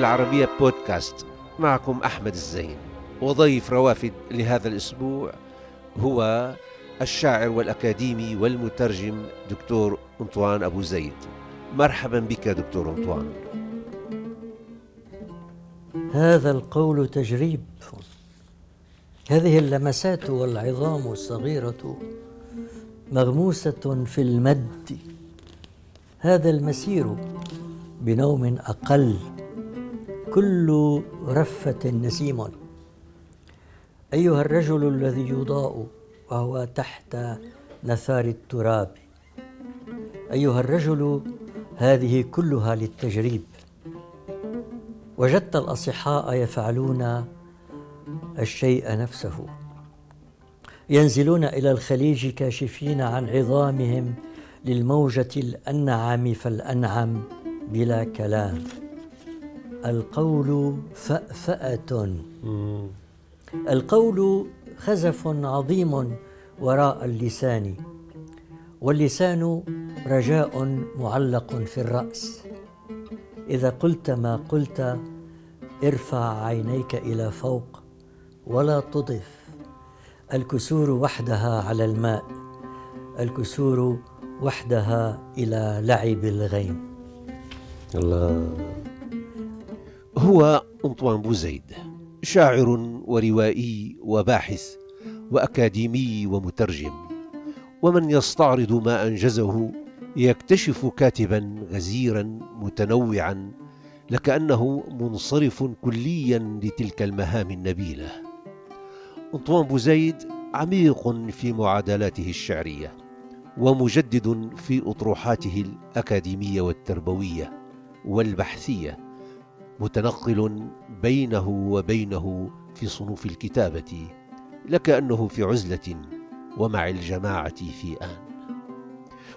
العربية بودكاست معكم أحمد الزين. وضيف روافد لهذا الأسبوع هو الشاعر والأكاديمي والمترجم دكتور أنطوان أبو زيد. مرحبا بك دكتور أنطوان. هذا القول تجريب. هذه اللمسات والعظام الصغيرة مغموسة في المد. هذا المسير بنوم أقل. كل رفة نسيم. أيها الرجل الذي يضاء وهو تحت نثار التراب. أيها الرجل هذه كلها للتجريب. وجدت الأصحاء يفعلون الشيء نفسه. ينزلون إلى الخليج كاشفين عن عظامهم للموجة الأنعم فالأنعم بلا كلام. القول فأفأة. القول خزف عظيم وراء اللسان واللسان رجاء معلق في الرأس. إذا قلت ما قلت ارفع عينيك إلى فوق ولا تضف. الكسور وحدها على الماء الكسور وحدها إلى لعب الغيم. الله. هو أنطوان بوزيد شاعر وروائي وباحث وأكاديمي ومترجم ومن يستعرض ما أنجزه يكتشف كاتبا غزيرا متنوعا لكأنه منصرف كليا لتلك المهام النبيلة. أنطوان بوزيد عميق في معادلاته الشعرية ومجدد في أطروحاته الأكاديمية والتربوية والبحثية. متنقل بينه وبينه في صنوف الكتابة لكأنه في عزلة ومع الجماعة في آن.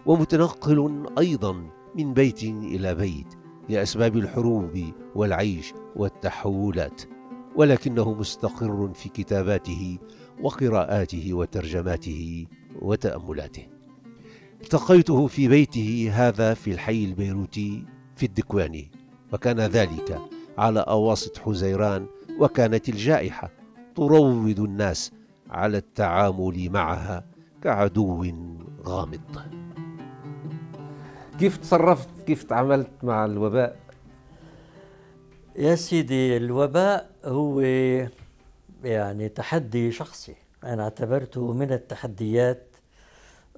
ومتنقل أيضا من بيت إلى بيت لأسباب الحروب والعيش والتحولات ولكنه مستقر في كتاباته وقراءاته وترجماته وتأملاته. التقيته في بيته هذا في الحي البيروتي في الدكواني وكان ذلك على أواسط حزيران وكانت الجائحة تروض الناس على التعامل معها كعدو غامض. كيف تصرفت؟ كيف تعاملت مع الوباء؟ يا سيدي الوباء هو يعني تحدي شخصي. أنا اعتبرته من التحديات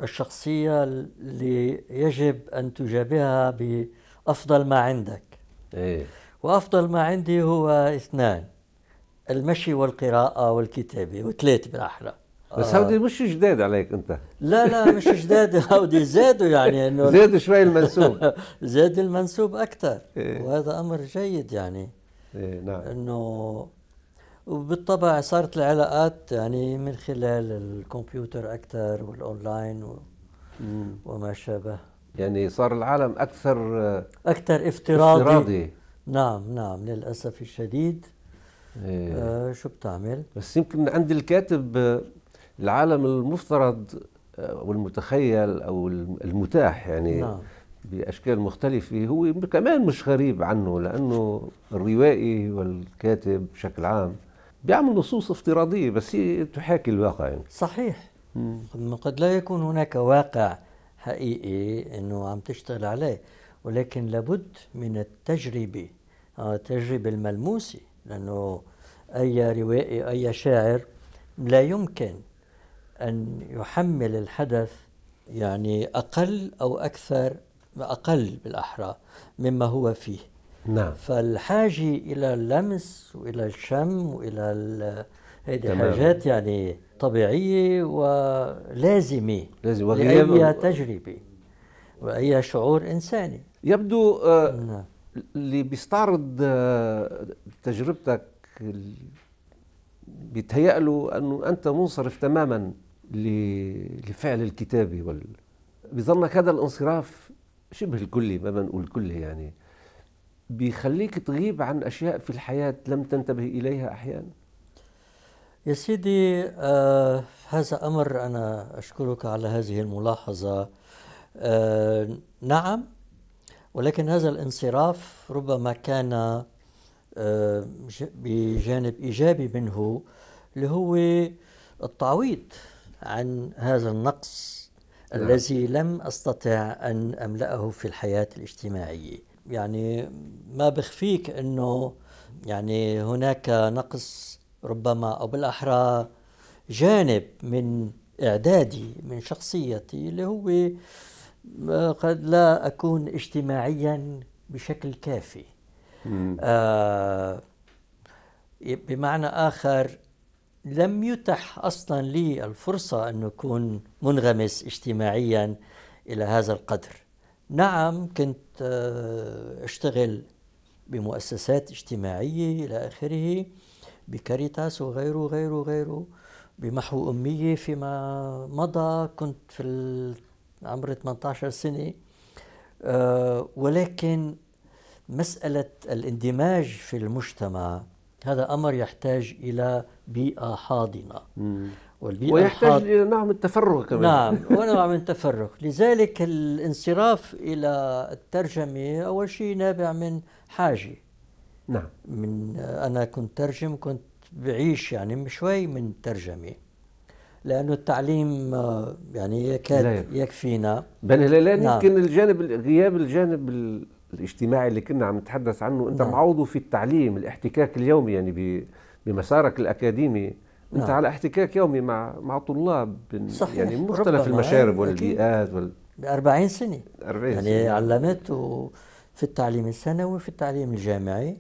الشخصية اللي يجب أن تجابهها بأفضل ما عندك. إيه؟ وأفضل ما عندي هو اثنان المشي والقراءة والكتابة وثلاثة بالأحرى. بس آه. هودي مش جداد عليك أنت. لا لا مش جداد هودي زادوا يعني إنه زادوا شوي المنسوب. زاد المنسوب أكثر إيه؟ وهذا أمر جيد يعني. إيه نعم. إنه وبالطبع صارت العلاقات يعني من خلال الكمبيوتر أكثر والأونلاين و... وما شابه. يعني صار العالم أكثر أكثر افتراضي, افتراضي. نعم نعم للأسف الشديد إيه. آه شو بتعمل بس يمكن عند الكاتب العالم المفترض آه، والمتخيل أو المتاح يعني نعم. بأشكال مختلفة هو كمان مش غريب عنه لأنه الروائي والكاتب بشكل عام بيعمل نصوص افتراضية بس هي تحاكي الواقع يعني. صحيح مم. قد لا يكون هناك واقع حقيقي إنه عم تشتغل عليه ولكن لابد من التجربة آه، التجربه الملموسه لأنه أي روائي أي شاعر لا يمكن أن يحمل الحدث يعني أقل أو أكثر أقل بالأحرى مما هو فيه. نعم. فالحاجة إلى اللمس وإلى الشم وإلى هذه حاجات يعني طبيعية ولازمة لازم لأي تجربة وأي شعور إنساني. يبدو آه نعم. اللي بيستعرض آه تجربتك بيتهيأ له أنه أنت منصرف تماما لفعل الكتابة وال... بظنك هذا الانصراف شبه الكلي ما بنقول كلي يعني بيخليك تغيب عن أشياء في الحياة لم تنتبه إليها أحيانا؟ يا سيدي آه هذا أمر أنا أشكرك على هذه الملاحظة. آه نعم ولكن هذا الانصراف ربما كان آه، بجانب إيجابي منه اللي هو التعويض عن هذا النقص نعم. الذي لم أستطع أن أملأه في الحياة الاجتماعية يعني ما بخفيك إنه يعني هناك نقص ربما أو بالأحرى جانب من إعدادي من شخصيتي اللي هو قد لا أكون اجتماعيا بشكل كافي. آه بمعنى آخر لم يتح أصلا لي الفرصة أن أكون منغمس اجتماعيا إلى هذا القدر. نعم كنت آه، أشتغل بمؤسسات اجتماعية إلى آخره بكاريتاس وغيره وغيره وغيره بمحو أمية فيما مضى. كنت في عمر 18 سنة. آه، ولكن مسألة الاندماج في المجتمع هذا أمر يحتاج إلى بيئة حاضنة. والبيئة ويحتاج الحاض... إلى نوع من التفرغ كمان. نعم ونوع من التفرغ. لذلك الانصراف إلى الترجمة أول شيء نابع من حاجة. نعم. من أنا كنت ترجم كنت بعيش يعني شوي من الترجمه لأنه التعليم يعني يكاد يكفينا بل لا نعم. يمكن الجانب غياب الجانب الاجتماعي اللي كنا عم نتحدث عنه أنت نعم. معوضه في التعليم الاحتكاك اليومي يعني بمسارك الأكاديمي أنت نعم. على احتكاك يومي مع مع طلاب صحيح. يعني مختلف المشارب والبيئات وال ب 40 سنة 40 يعني سنة. علمت في التعليم الثانوي وفي التعليم الجامعي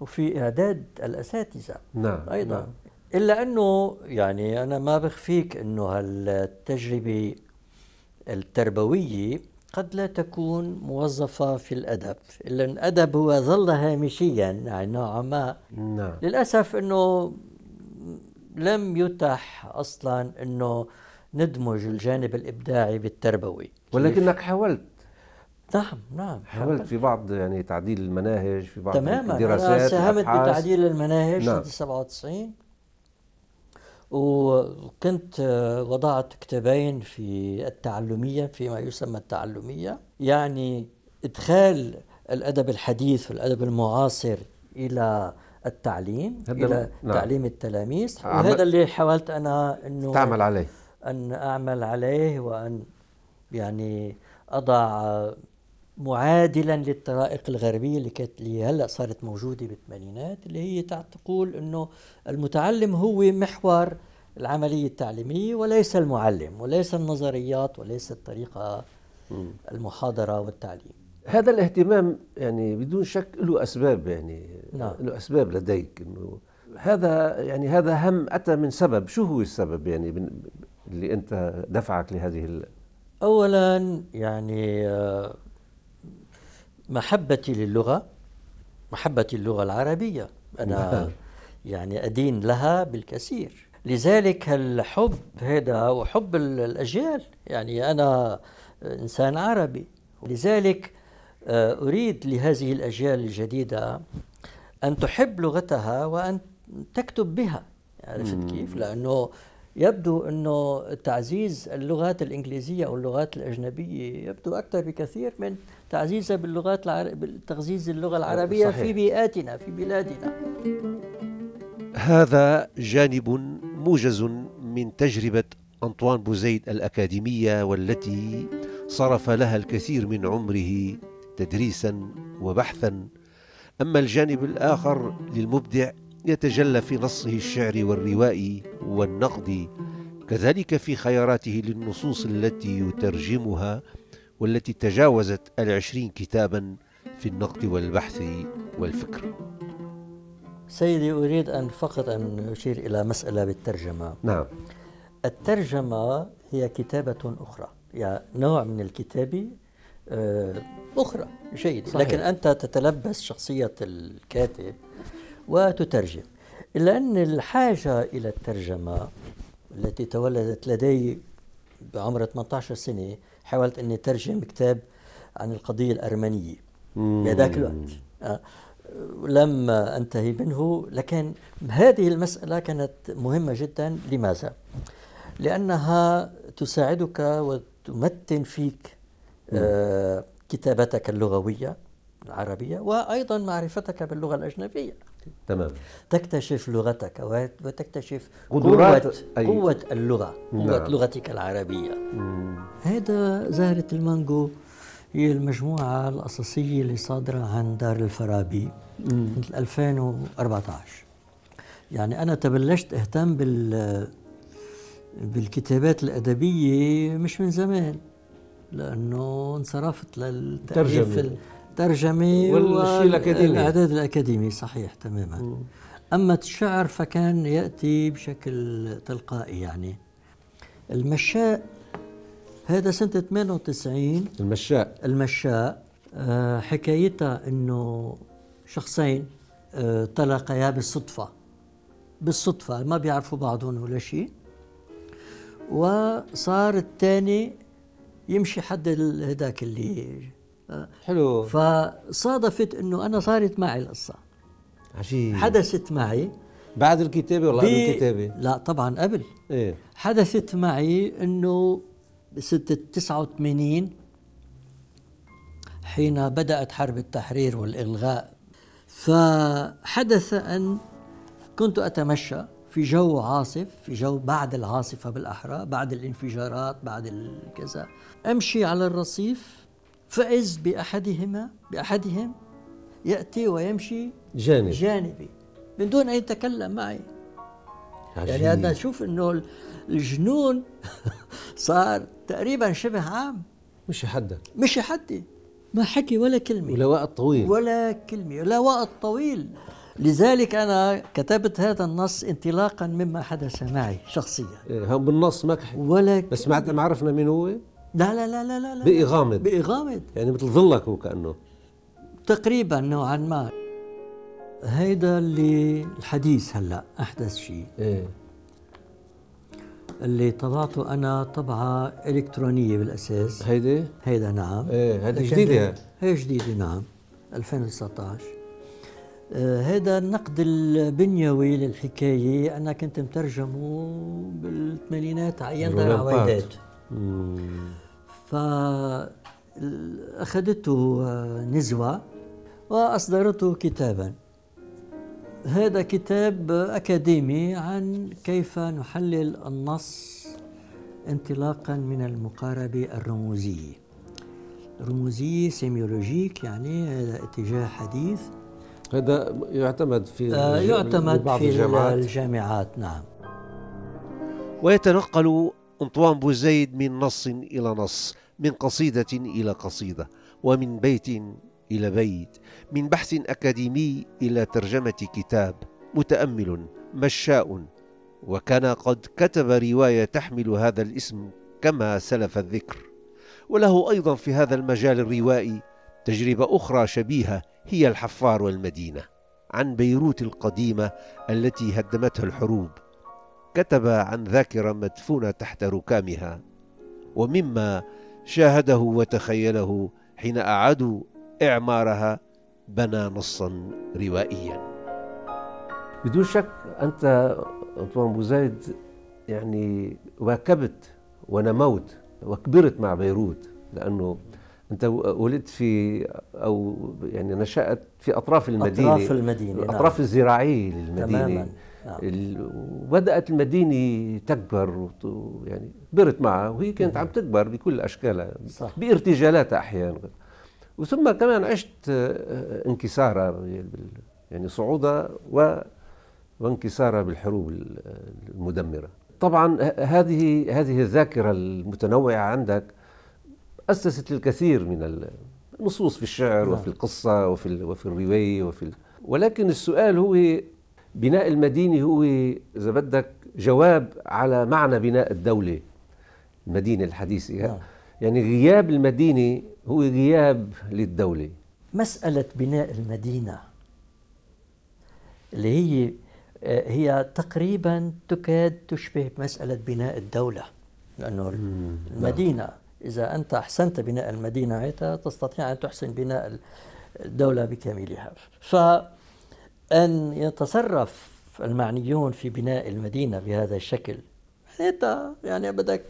وفي إعداد الأساتذة نعم أيضا نعم. إلا أنه يعني أنا ما بخفيك أنه التجربه التربوية قد لا تكون موظفة في الأدب إلا الأدب هو ظل هامشيا يعني نوعا ما. نعم. للأسف أنه لم يتح أصلا أنه ندمج الجانب الإبداعي بالتربوي. ولكنك حاولت. نعم نعم حاولت في بعض يعني تعديل المناهج في بعض تماما. الدراسات أنا ساهمت بتعديل المناهج نعم. 97 وكنت وضعت كتابين في التعلمية فيما يسمى التعلمية. يعني إدخال الأدب الحديث والأدب المعاصر إلى التعليم إلى نعم. تعليم التلاميذ. وهذا اللي حاولت أنا أنه تعمل عليه. أن أعمل عليه وأن يعني أضع معادلا للطرائق الغربية اللي كانت اللي هلأ صارت موجودة بالثمانينات اللي هي تقول إنه المتعلم هو محور العملية التعليمية وليس المعلم وليس النظريات وليس الطريقة المحاضرة والتعليم. هذا الاهتمام يعني بدون شك له أسباب يعني نعم. له أسباب لديك إنه هذا يعني هذا هم أتى من سبب. شو هو السبب يعني اللي أنت دفعك لهذه ال... اولا يعني آه، محبتي للغة محبتي اللغة العربية. أنا نعم. يعني أدين لها بالكثير. لذلك الحب هذا وحب الأجيال يعني أنا إنسان عربي. لذلك آه، أريد لهذه الأجيال الجديدة أن تحب لغتها وأن تكتب بها. عرفت كيف؟ لأنه يبدو أنه تعزيز اللغات الإنجليزية أو اللغات الأجنبية يبدو أكثر بكثير من تعزيزها باللغات العربية تعزيز اللغة العربية صحيح. في بيئاتنا في بلادنا هذا جانب موجز من تجربة أنطوان بوزيد الأكاديمية والتي صرف لها الكثير من عمره تدريسا وبحثا أما الجانب الآخر للمبدع يتجلى في نصه الشعري والروائي والنقدي كذلك في خياراته للنصوص التي يترجمها والتي تجاوزت العشرين كتابا في النقد والبحث والفكر. سيدي أريد أن فقط أن أشير إلى مسألة بالترجمة. نعم. الترجمة هي كتابة أخرى يعني نوع من الكتابة آه، أخرى جيد. لكن أنت تتلبس شخصية الكاتب وتترجم. إلا أن الحاجة إلى الترجمة التي تولدت لدي بعمر 18 سنة حاولت أني أترجم كتاب عن القضية الأرمنية. بهذاك الوقت. آه. لم أنتهي منه لكن هذه المسألة كانت مهمة جدا. لماذا؟ لأنها تساعدك وتمتن فيك آه كتابتك اللغوية العربية وأيضا معرفتك باللغة الأجنبية. تمام. تكتشف لغتك وتكتشف قدرات قوة, أي... قوة اللغة قوة نعم. لغتك العربية. هذا زهرة المانجو هي المجموعة الأساسية اللي صادرة عن دار الفارابي مثل 2014 يعني أنا تبلشت أهتم بال بالكتابات الأدبية مش من زمان لأنه انصرفت للتأليف الترجمة والشيء الأكاديمي. الإعداد الأكاديمي صحيح تماما. م. أما الشعر فكان يأتي بشكل تلقائي يعني. المشاء هذا سنة 98 المشاء. المشاء آه، حكايتها إنه شخصين آه، تلاقيا بالصدفة. بالصدفة ما بيعرفوا بعضهم ولا شيء. وصار الثاني يمشي حد هذاك اللي آه، حلو. فصادفت إنه أنا صارت معي القصة. عجيب. حدثت معي. بعد الكتابة ولا قبل الكتابة؟ لا طبعا قبل. إيه. حدثت معي إنه سنة 89 حين بدأت حرب التحرير والإلغاء. فحدث أن كنت أتمشى في جو عاصف في جو بعد العاصفة بالأحرى بعد الانفجارات بعد الكذا أمشي على الرصيف فإذ بأحدهما بأحدهم يأتي ويمشي جانب جانبي. من دون أن يتكلم معي. عجيب. يعني أنا أشوف أنه الجنون صار تقريبا شبه عام. مش حدك. مش حدي. ما حكي ولا كلمة. ولا وقت طويل ولا كلمة. ولا وقت طويل لذلك أنا كتبت هذا النص انطلاقا مما حدث معي شخصيا. إيه هم بالنص ما ولا بس ما عرفنا مين هو؟ لا لا لا لا لا, لا. بإغامض بإغامض يعني مثل ظلك هو كأنه. تقريبا نوعا ما. هيدا اللي الحديث هلأ أحدث شيء. إيه. اللي طبعته أنا طبعه إلكترونية بالأساس. هيدي؟ هيدا نعم. إيه هيدي جديدة. هي جديدة نعم. 2019 آه هذا النقد البنيوي للحكاية. أنا كنت مترجمه بالثمانينات عين دار عويدات. فأخذته آه، نزوة وأصدرته كتابا. هذا كتاب أكاديمي عن كيف نحلل النص انطلاقا من المقاربة الرموزية رموزية سيميولوجيك يعني هذا اتجاه حديث. هذا يعتمد في آه يعتمد في الجامعات. الجامعات نعم. ويتنقل أنطوان بوزيد من نص إلى نص من قصيدة إلى قصيدة ومن بيت إلى بيت من بحث أكاديمي إلى ترجمة كتاب متأمل مشاء وكان قد كتب رواية تحمل هذا الاسم كما سلف الذكر. وله أيضا في هذا المجال الروائي تجربة أخرى شبيهة هي الحفار والمدينة عن بيروت القديمة التي هدمتها الحروب. كتب عن ذاكرة مدفونة تحت ركامها ومما شاهده وتخيله حين أعادوا إعمارها بنى نصا روائيا. بدون شك أنت أنطوان بوزايد يعني واكبت ونموت وكبرت مع بيروت لأنه أنت ولدت في أو يعني نشأت في أطراف المدينة. أطراف المدينة الأطراف نعم. الزراعية للمدينة. تماما. نعم. وبدأت المدينة تكبر يعني كبرت معها وهي كانت عم تكبر بكل أشكالها صح. بارتجالاتها أحيانا وثم كمان عشت آه، انكسارها يعني صعودها وانكسارها بالحروب المدمرة طبعا هذه هذه الذاكرة المتنوعة عندك أسست الكثير من النصوص في الشعر نعم. وفي القصة وفي وفي الرواية وفي ولكن السؤال هو بناء المدينة هو إذا بدك جواب على معنى بناء الدولة المدينة الحديثة. نعم. يعني غياب المدينة هو غياب للدولة. مسألة بناء المدينة اللي هي هي تقريبا تكاد تشبه مسألة بناء الدولة لأنه المدينة إذا أنت أحسنت بناء المدينة تستطيع أن تحسن بناء الدولة بكاملها. فأن يتصرف المعنيون في بناء المدينة بهذا الشكل. يعني أنت يعني بدك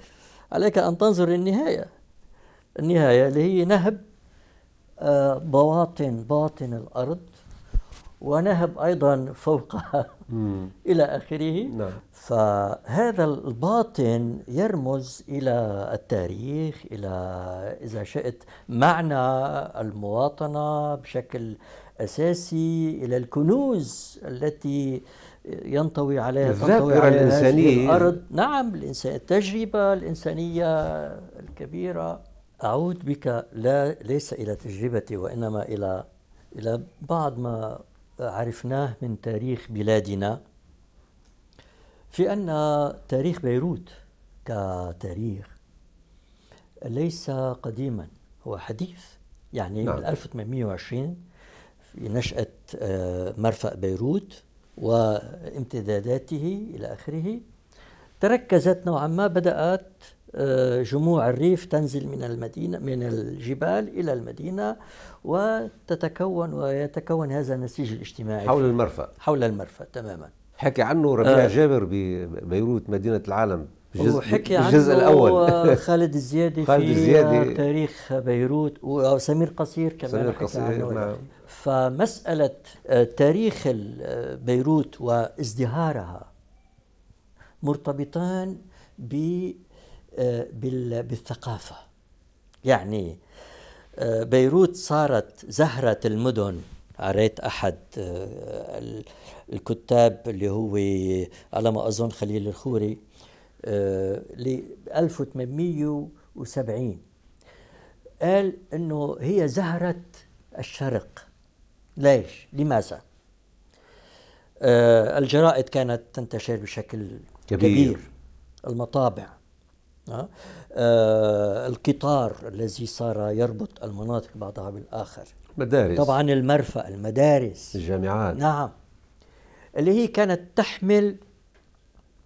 عليك أن تنظر للنهاية. النهاية اللي هي نهب آه، بواطن باطن الأرض ونهب أيضا فوقها إلى آخره. نعم. فهذا الباطن يرمز إلى التاريخ إلى إذا شئت معنى المواطنة بشكل أساسي إلى الكنوز التي ينطوي عليها تنطوي عليها الإنسانية. الأرض. نعم الإنسان التجربة الإنسانية الكبيرة. أعود بك لا ليس إلى تجربتي وإنما إلى إلى بعض ما عرفناه من تاريخ بلادنا في أن تاريخ بيروت كتاريخ ليس قديما هو حديث يعني نعم. من 1820 في نشأة آه، مرفأ بيروت وامتداداته إلى آخره. تركزت نوعا ما بدأت آه، جموع الريف تنزل من المدينة من الجبال إلى المدينة وتتكون ويتكون هذا النسيج الاجتماعي حول المرفأ. حول المرفأ تماما. حكى عنه ربيع آه. جابر ببيروت مدينة العالم بالجزء, حكي بالجزء الأول. خالد الزيادي خالد في الزيادي. تاريخ بيروت وسمير قصير كمان سمير قصير نعم. فمسألة آه، تاريخ آه، بيروت وازدهارها مرتبطان آه، بالثقافة. يعني بيروت صارت زهرة المدن. قريت أحد الكتاب اللي هو على ما أظن خليل الخوري ل 1870 قال إنه هي زهرة الشرق. ليش؟ لماذا؟ آه الجرائد كانت تنتشر بشكل كبير, كبير. المطابع آه. آه القطار الذي صار يربط المناطق بعضها بالآخر مدارس طبعا المرفأ المدارس الجامعات نعم اللي هي كانت تحمل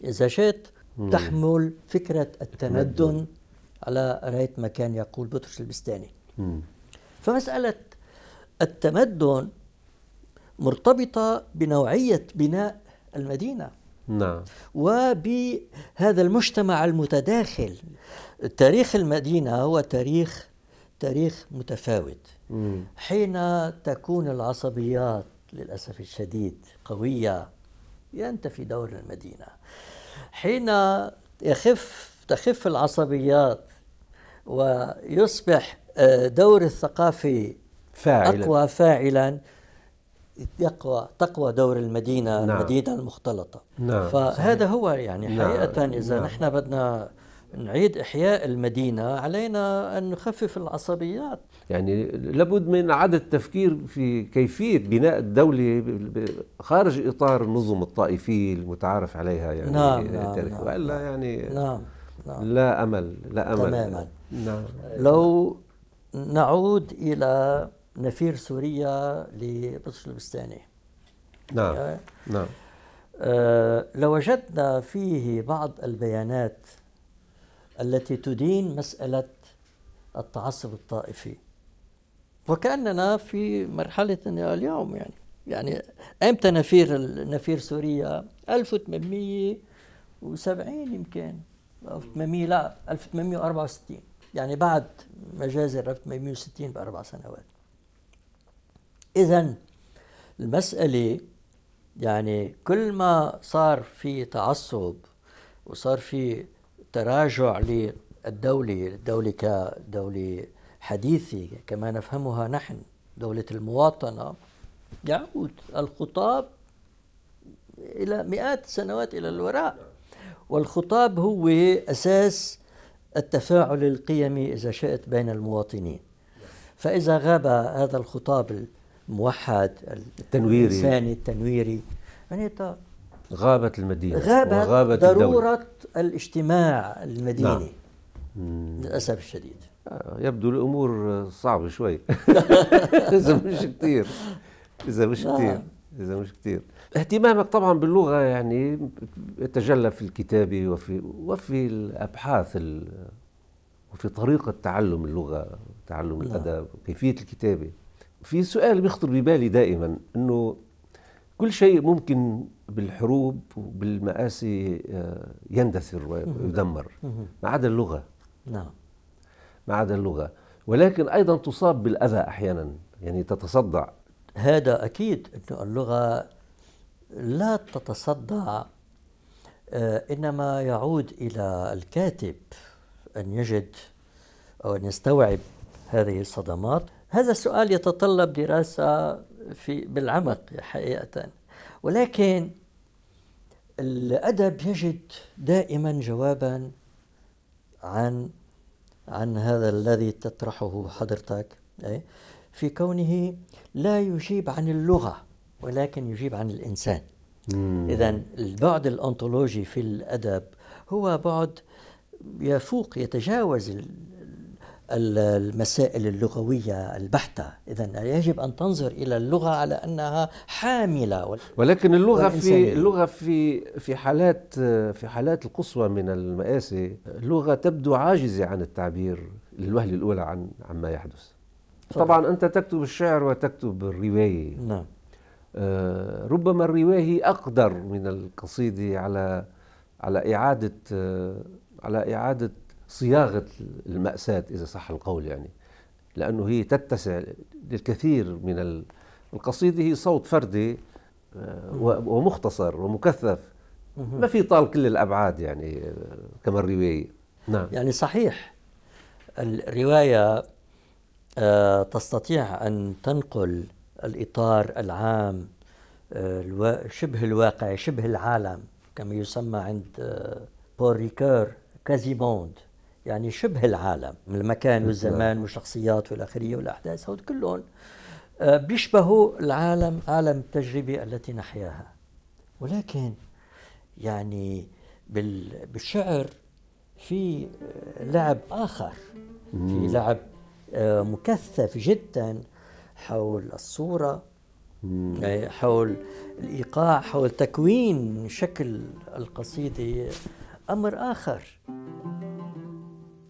إذا شئت تحمل فكرة التمدن على رأية ما كان يقول بطرس البستاني مم. فمسألة التمدن مرتبطة بنوعية بناء المدينة. نعم. وبهذا المجتمع المتداخل تاريخ المدينة هو تاريخ تاريخ متفاوت. مم. حين تكون العصبيات للأسف الشديد قوية ينتفي دور المدينة. حين يخف تخف العصبيات ويصبح آه، دور الثقافي فاعلا. أقوى فاعلا يقوى تقوى دور المدينة نعم. المدينة المختلطة. نعم. فهذا هو يعني نعم. حقيقة إذا نعم. نحن بدنا نعيد إحياء المدينة علينا أن نخفف العصبيات. يعني لابد من إعادة التفكير في كيفية بناء الدولة خارج إطار النظم الطائفية المتعارف عليها يعني نعم نعم, نعم وإلا يعني نعم نعم. لا أمل لا أمل. تماما. نعم. لو نعود إلى نفير سوريا لبطش البستاني نعم نعم. آه لوجدنا فيه بعض البيانات التي تدين مسألة التعصب الطائفي. وكأننا في مرحلة اليوم يعني. يعني أمتى نفير نفير سوريا؟ 1870 يمكن. 1800 لا 1864 يعني بعد مجازر 1860 بأربع سنوات. اذا المسألة يعني كل ما صار في تعصب وصار في تراجع للدولة الدولة كدولة حديثة كما نفهمها نحن دولة المواطنة يعود الخطاب إلى مئات السنوات إلى الوراء. والخطاب هو أساس التفاعل القيمي إذا شئت بين المواطنين. فإذا غاب هذا الخطاب الموحد التنويري. الإنساني التنويري. يعني غابت المدينة غابت وغابت ضرورة الدولة. الاجتماع المديني نعم. للأسف الشديد. آه، يبدو الأمور صعبة شوي. إذا مش كثير إذا مش نعم. كثير إذا مش كثير اهتمامك طبعا باللغة يعني يتجلى في الكتابة وفي وفي الأبحاث وفي طريقة تعلم اللغة تعلم نعم. الأدب كيفية الكتابة. في سؤال بيخطر ببالي دائما أنه كل شيء ممكن بالحروب وبالمآسي آه، يندثر ويدمر ما عدا اللغة. نعم. ما عدا اللغة. ولكن أيضا تصاب بالأذى أحيانا يعني تتصدع. هذا أكيد أن اللغة لا تتصدع آه، إنما يعود إلى الكاتب أن يجد أو أن يستوعب هذه الصدمات. هذا السؤال يتطلب دراسة في بالعمق حقيقة. ولكن الأدب يجد دائما جوابا عن عن هذا الذي تطرحه حضرتك في كونه لا يجيب عن اللغة ولكن يجيب عن الإنسان. إذا البعد الأنطولوجي في الأدب هو بعد يفوق يتجاوز المسائل اللغوية البحتة. إذا يجب أن تنظر إلى اللغة على أنها حاملة ولكن اللغة في اللغة في في حالات في حالات القصوى من المآسي اللغة تبدو عاجزة عن التعبير للوهلة الأولى عن عما يحدث. طبعا أنت تكتب الشعر وتكتب الرواية. نعم. آه ربما الرواية أقدر من القصيدة على على إعادة آه على إعادة صياغة المأساة إذا صح القول يعني لأنه هي تتسع للكثير من القصيدة هي صوت فردي آه، ومختصر ومكثف. ما في طال كل الأبعاد يعني آه، كما الرواية. نعم. يعني صحيح الرواية آه، تستطيع أن تنقل الإطار العام شبه الواقع شبه العالم كما يسمى عند بول ريكور quasi-monde. يعني شبه العالم من المكان والزمان والشخصيات والآخرية والأحداث هود كلهم آه، بيشبهوا العالم عالم التجربة التي نحياها. ولكن يعني بالشعر في لعب آخر في لعب آه، مكثف جدا حول الصورة يعني حول الإيقاع حول تكوين شكل القصيدة أمر آخر.